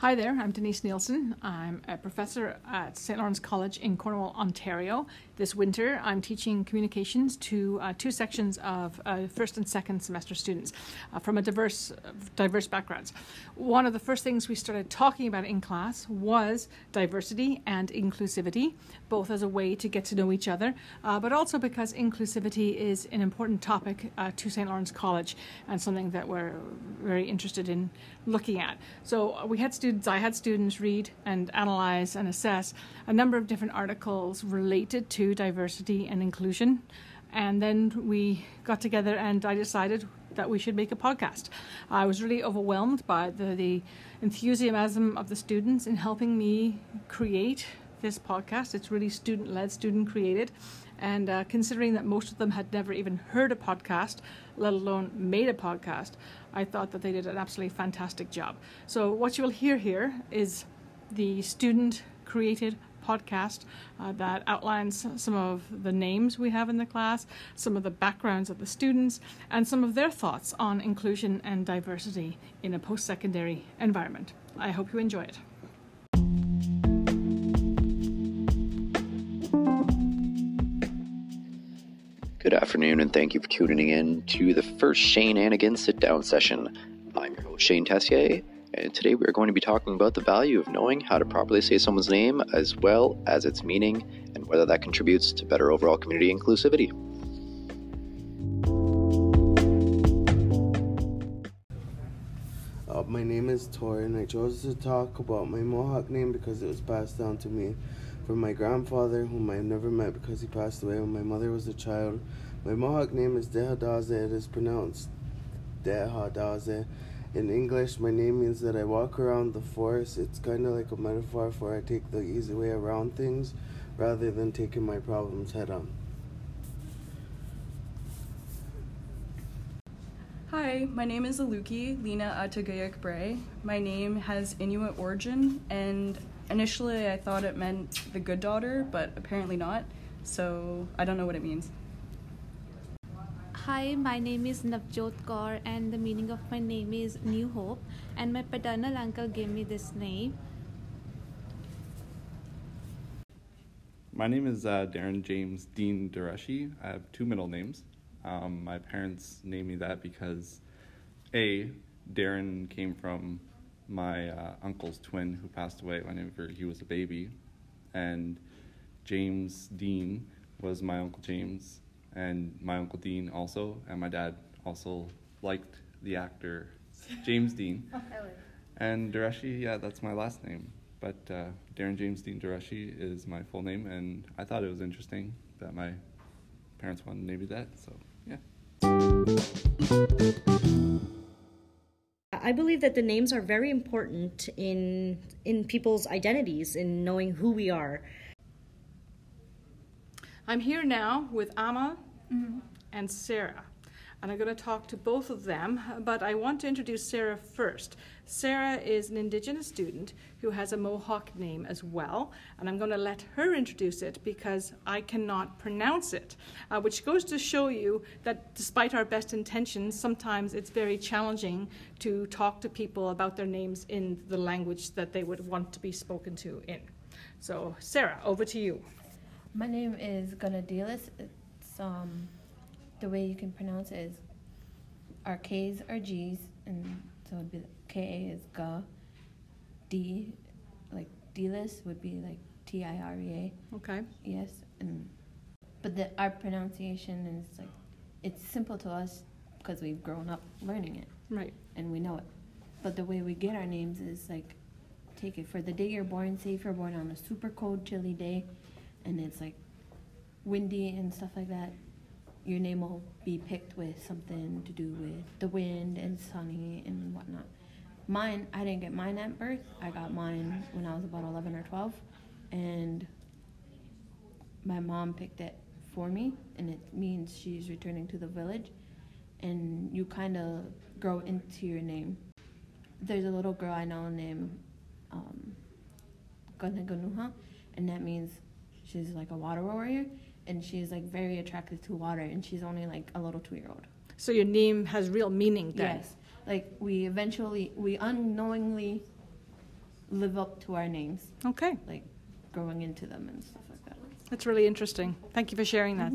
Hi there, I'm Denise Nielsen. I'm a professor at St. Lawrence College in Cornwall, Ontario. This winter, I'm teaching communications to uh, two sections of uh, first and second semester students uh, from a diverse, diverse backgrounds. One of the first things we started talking about in class was diversity and inclusivity, both as a way to get to know each other, uh, but also because inclusivity is an important topic uh, to St. Lawrence College and something that we're very interested in looking at. So uh, we had students, I had students read and analyze and assess a number of different articles related to diversity and inclusion. And then we got together and I decided that we should make a podcast. I was really overwhelmed by the, the enthusiasm of the students in helping me create this podcast. It's really student led, student created. And uh, considering that most of them had never even heard a podcast, let alone made a podcast, I thought that they did an absolutely fantastic job. So, what you'll hear here is the student created podcast uh, that outlines some of the names we have in the class, some of the backgrounds of the students, and some of their thoughts on inclusion and diversity in a post secondary environment. I hope you enjoy it. Good afternoon, and thank you for tuning in to the first Shane Anigan sit down session. I'm your host, Shane Tessier, and today we are going to be talking about the value of knowing how to properly say someone's name as well as its meaning and whether that contributes to better overall community inclusivity. Uh, my name is Tor, and I chose to talk about my Mohawk name because it was passed down to me from my grandfather, whom I never met because he passed away when my mother was a child. My Mohawk name is Dehadaze. It is pronounced Dehadaze. In English, my name means that I walk around the forest. It's kind of like a metaphor for I take the easy way around things rather than taking my problems head on. Hi, my name is Aluki Lena Atagayak Bray. My name has Inuit origin, and initially I thought it meant the good daughter, but apparently not, so I don't know what it means. Hi, my name is Navjot Kaur, and the meaning of my name is New Hope. And my paternal uncle gave me this name. My name is uh, Darren James Dean Dureshi. I have two middle names. Um, my parents named me that because, A, Darren came from my uh, uncle's twin who passed away whenever he was a baby, and James Dean was my uncle James, and my uncle Dean also, and my dad also liked the actor James Dean. And Dureshi, yeah, that's my last name. But uh, Darren James Dean Dureshi is my full name, and I thought it was interesting that my parents wanted to name me that. So yeah. I believe that the names are very important in in people's identities, in knowing who we are. I'm here now with Amma mm-hmm. and Sarah. And I'm going to talk to both of them, but I want to introduce Sarah first. Sarah is an Indigenous student who has a Mohawk name as well, and I'm going to let her introduce it because I cannot pronounce it, uh, which goes to show you that despite our best intentions, sometimes it's very challenging to talk to people about their names in the language that they would want to be spoken to in. So, Sarah, over to you. My name is Gunadilis. It's um, the way you can pronounce it is our K's are G's, and so it'd be K A is Ga. D, like Dilis would be like T I R E A. Okay. Yes, and but the our pronunciation is like it's simple to us because we've grown up learning it Right. and we know it. But the way we get our names is like take it for the day you're born. Say if you're born on a super cold, chilly day, and it's like windy and stuff like that, your name will be picked with something to do with the wind and sunny and whatnot. Mine, I didn't get mine at birth. I got mine when I was about 11 or 12, and my mom picked it for me, and it means she's returning to the village. And you kind of grow into your name. There's a little girl I know named um, Ganuha, and that means she's like a water warrior, and she's like very attracted to water, and she's only like a little two year old. So your name has real meaning then. Yes, like we eventually, we unknowingly live up to our names, Okay, like growing into them and stuff like that. that's really interesting. Thank you for sharing that.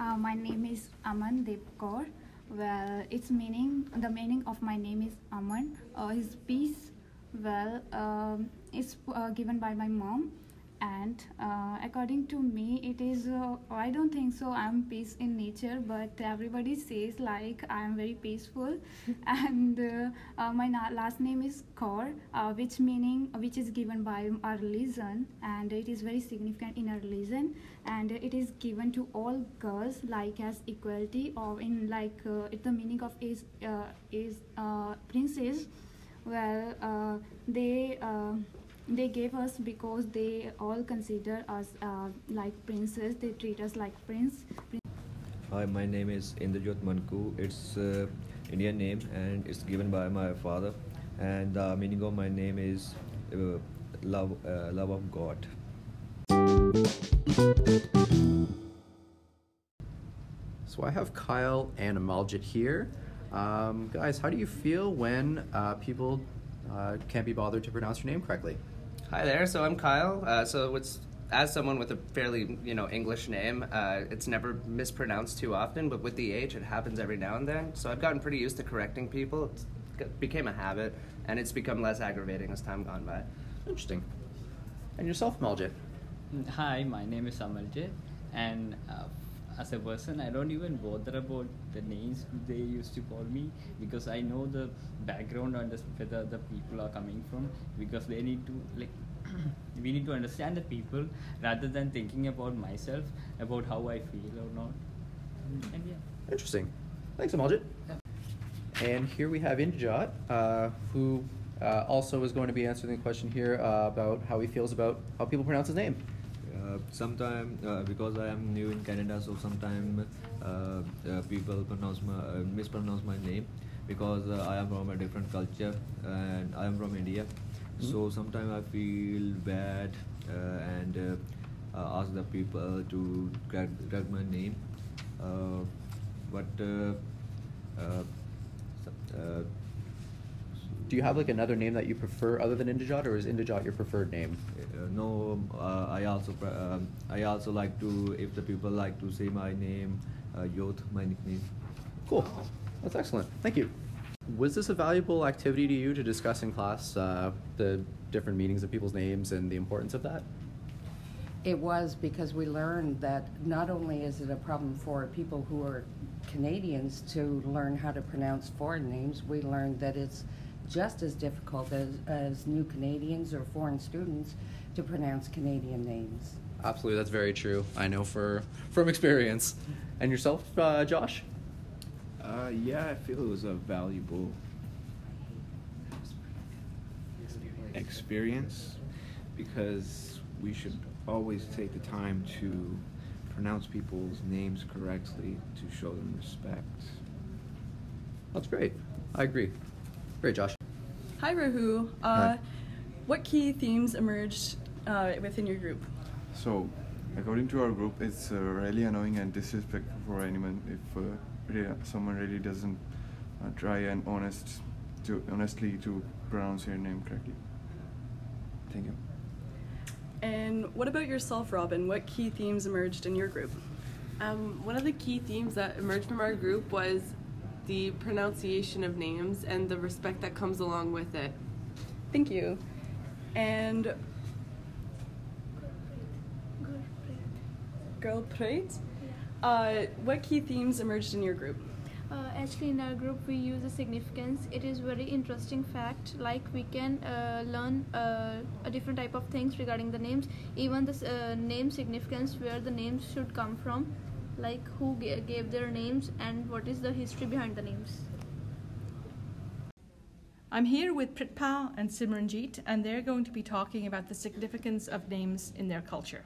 Uh, my name is Aman Deep Kaur. Well, its meaning, the meaning of my name is Aman. Uh, is peace. Well, um, it's uh, given by my mom, and uh, according to me, it is. Uh, I don't think so. I'm peace in nature, but everybody says like I am very peaceful, and uh, uh, my na- last name is Kaur, uh, which meaning which is given by our religion, and it is very significant in our religion and it is given to all girls like as equality or in like uh, it, the meaning of is uh, is uh, princess well uh, they uh, they gave us because they all consider us uh, like princes they treat us like prince Hi, my name is Indrajot Manku. It's uh, Indian name and it's given by my father. And the meaning of my name is uh, love, uh, love of God. So I have Kyle and Amaljit here. Um, guys, how do you feel when uh, people uh, can't be bothered to pronounce your name correctly? Hi there. So I'm Kyle. Uh, so it's as someone with a fairly you know English name, uh, it's never mispronounced too often. But with the age, it happens every now and then. So I've gotten pretty used to correcting people. It became a habit, and it's become less aggravating as time gone by. Interesting. And yourself, Amaljit? Hi, my name is Amarjit, and uh, as a person, I don't even bother about the names they used to call me because I know the background and the, whether the people are coming from because they need to like we need to understand the people rather than thinking about myself about how I feel or not. And yeah. Interesting. Thanks, Amaljit. And here we have Injot, uh, who uh, also is going to be answering the question here uh, about how he feels about how people pronounce his name. Uh, sometime uh, because I am new in Canada, so sometimes uh, uh, people pronounce my uh, mispronounce my name because uh, I am from a different culture and I am from India. So sometimes I feel bad uh, and ask the people to correct, correct my name. Uh, but uh, uh, uh, Do you have like another name that you prefer other than Indijot, or is Indijot your preferred name? Uh, no, uh, I also pre- um, I also like to if the people like to say my name, uh, Yoth, my nickname. Cool. That's excellent. Thank you. Was this a valuable activity to you to discuss in class uh, the different meanings of people's names and the importance of that? It was because we learned that not only is it a problem for people who are Canadians to learn how to pronounce foreign names, we learned that it's just as difficult as, as new Canadians or foreign students to pronounce Canadian names. Absolutely, that's very true. I know for from experience. And yourself, uh, Josh? Uh, yeah, I feel it was a valuable experience because we should always take the time to pronounce people's names correctly to show them respect. That's great. I agree. Great, Josh. Hi, Rahu. Uh, Hi. What key themes emerged uh, within your group? So, according to our group, it's uh, really annoying and disrespectful for anyone if uh, really, someone really doesn't uh, try and honest to honestly to pronounce your name correctly. Thank you. And what about yourself, Robin? What key themes emerged in your group? Um, one of the key themes that emerged from our group was the pronunciation of names and the respect that comes along with it. Thank you. And Girl Pride, uh, what key themes emerged in your group? Uh, actually, in our group, we use the significance. It is very interesting fact. Like we can uh, learn uh, a different type of things regarding the names. Even the uh, name significance, where the names should come from, like who ga- gave their names and what is the history behind the names. I'm here with Pritpal and Simranjeet, and they're going to be talking about the significance of names in their culture.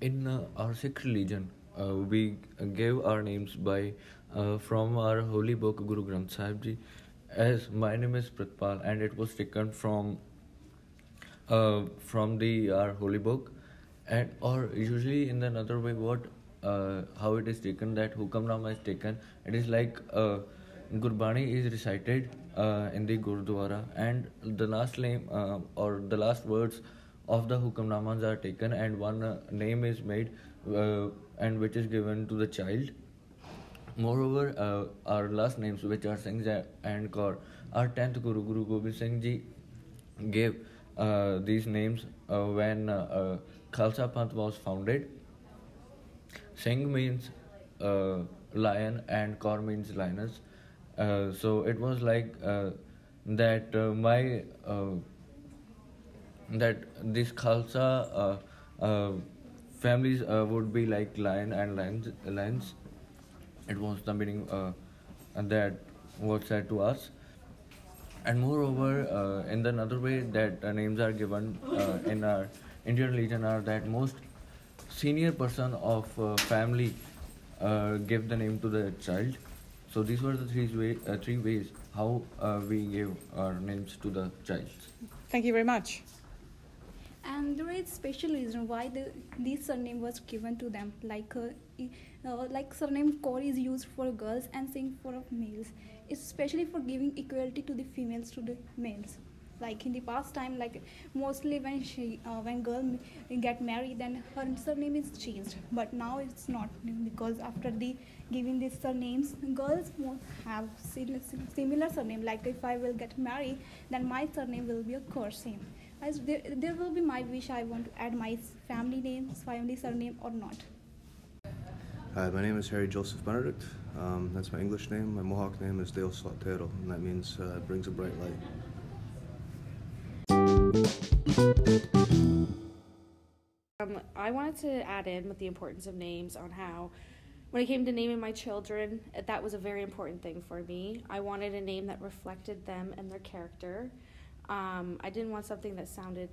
in uh, our Sikh religion, uh, we gave our names by uh, from our holy book Guru Granth Sahib Ji. As my name is Pritpal, and it was taken from uh, from the our holy book, and or usually in another way, what uh, how it is taken that Hukam Nama is taken. It is like uh, Gurbani is recited uh, in the Gurdwara, and the last name uh, or the last words of the hukam Hukamnamas are taken, and one uh, name is made, uh, and which is given to the child. Moreover, uh, our last names, which are Singh and Kaur, our 10th Guru, Guru Gobind Singh Ji, gave these names when Khalsa Panth was founded. Singh means uh, lion and Kaur means lioness. Uh, so it was like uh, that uh, my uh, that this Khalsa uh, families would be like lion and lions. lions. It was the meaning that was said to us. And moreover, in the another way that names are given in our Indian religion are that most senior person of uh, family uh, give the name to the child. So these were the three, way, uh, three ways how uh, we gave our names to the child. Thank you very much. and there is special reason why the this surname was given to them like uh, uh, like surname Kaur is used for girls and Singh for males it's especially for giving equality to the females to the males like in the past time like mostly when she uh, when girl get married then her surname is changed but now it's not because after the giving these surnames girls have similar surname like if i will get married then my surname will be a Kaur same as there, there will be my wish i want to add my family name family surname or not Hi, my name is Harry Joseph Benedict. Um, that's my English name. My Mohawk name is Dale Slotero, and that means uh, brings a bright light. Um, I wanted to add in with the importance of names on how, when it came to naming my children, uh, that was a very important thing for me. I wanted a name that reflected them and their character. Um, I didn't want something that sounded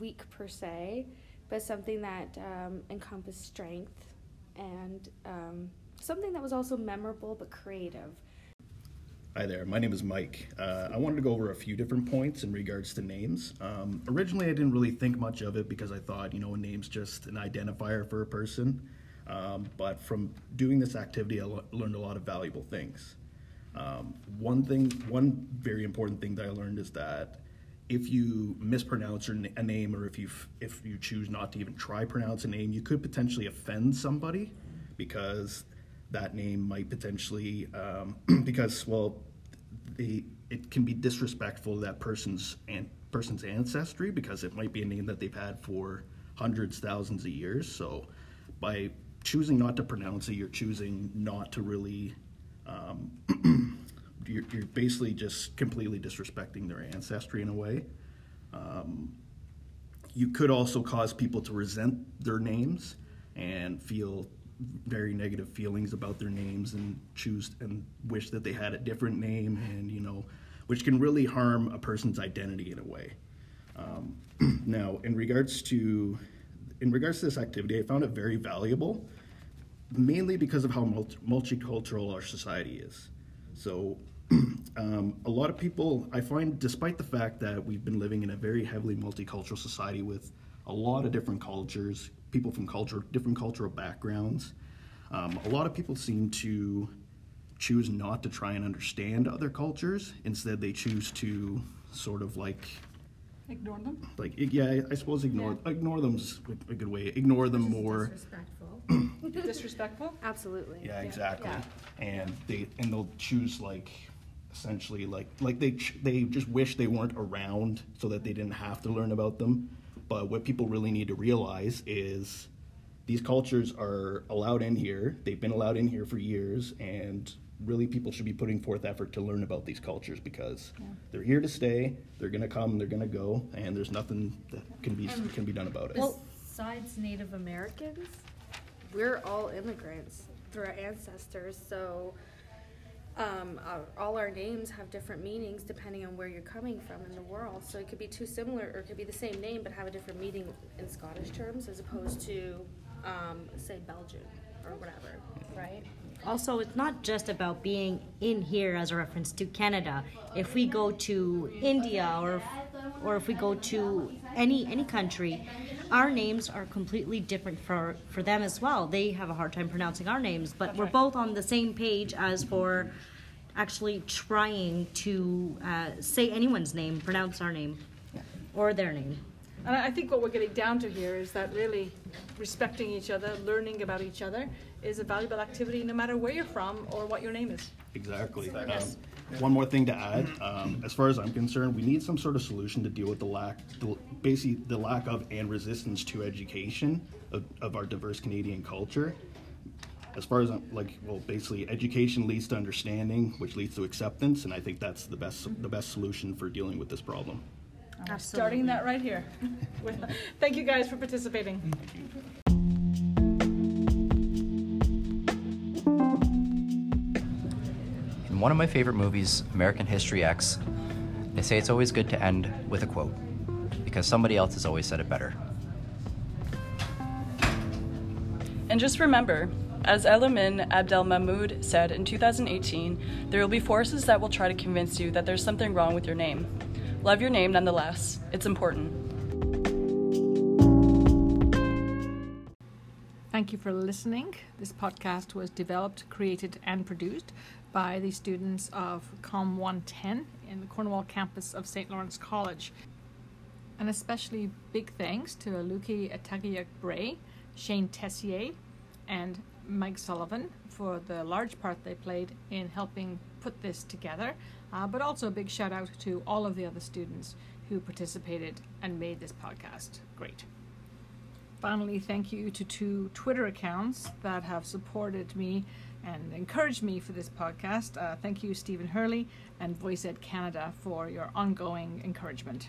weak per se, but something that um, encompassed strength and um, something that was also memorable but creative. Hi there, my name is Mike. Uh, I wanted to go over a few different points in regards to names. Um, originally, I didn't really think much of it because I thought, you know, a name's just an identifier for a person. Um, but from doing this activity, I learned a lot of valuable things. Um, one thing, one very important thing that I learned is that if you mispronounce a name, or if you if you choose not to even try pronounce a name, you could potentially offend somebody because that name might potentially um, because well, it can be disrespectful to that person's and person's ancestry because it might be a name that they've had for hundreds, thousands of years. So by choosing not to pronounce it, you're choosing not to really um, you're, you're basically just completely disrespecting their ancestry in a way. Um, you could also cause people to resent their names and feel very negative feelings about their names and choose and wish that they had a different name and you know which can really harm a person's identity in a way. Um, now in regards to in regards to this activity i found it very valuable mainly because of how multi- multicultural our society is. So um, a lot of people i find despite the fact that we've been living in a very heavily multicultural society with a lot of different cultures people from culture different cultural backgrounds um, a lot of people seem to choose not to try and understand other cultures instead they choose to sort of like Ignore them. like yeah I- i suppose ignore ignore them's a good way ignore them more Disrespectful. Disrespectful? Absolutely. yeah, exactly. And they and they'll choose like essentially like like they ch- they just wish they weren't around so that they didn't have to learn about them. But what people really need to realize is these cultures are allowed in here. They've been allowed in here for years, and really people should be putting forth effort to learn about these cultures because they're here to stay. They're gonna come. They're gonna go, and there's nothing that can be And can be done about it. Well, besides Native Americans, we're all immigrants through our ancestors, so um, our, all our names have different meanings depending on where you're coming from in the world. So it could be too similar, or it could be the same name but have a different meaning in Scottish terms as opposed to, um, say, Belgian or whatever, right? Also, it's not just about being in here as a reference to Canada. If we go to India or or if we go to any any country, our names are completely different for for them as well. They have a hard time pronouncing our names, but we're both on the same page as for actually trying to uh, say anyone's name, pronounce our name, or their name. And I think what we're getting down to here is that really respecting each other, learning about each other, is a valuable activity no matter where you're from or what your name is. Exactly. Yes. Um, one more thing to add, um, as far as I'm concerned, we need some sort of solution to deal with the lack, the, basically the lack of and resistance to education of, of our diverse Canadian culture. As far as I'm like, well, basically, education leads to understanding, which leads to acceptance, and I think that's the best the best solution for dealing with this problem. I'm starting that right here. Thank you guys for participating. One of my favorite movies, American History X, they say it's always good to end with a quote because somebody else has always said it better. And just remember, as Elamin Abdel Mahmoud said in 2018, there will be forces that will try to convince you that there's something wrong with your name. Love your name nonetheless, it's important. Thank you for listening. This podcast was developed, created, and produced by the students of COM 110 in the Cornwall campus of St. Lawrence College. An especially big thanks to Aluki Atagiak Bray, Shane Tessier, and Mike Sullivan for the large part they played in helping put this together, uh, but also a big shout out to all of the other students who participated and made this podcast great. Finally, thank you to two Twitter accounts that have supported me and encouraged me for this podcast. Uh, thank you, Stephen Hurley and VoiceEd Canada, for your ongoing encouragement.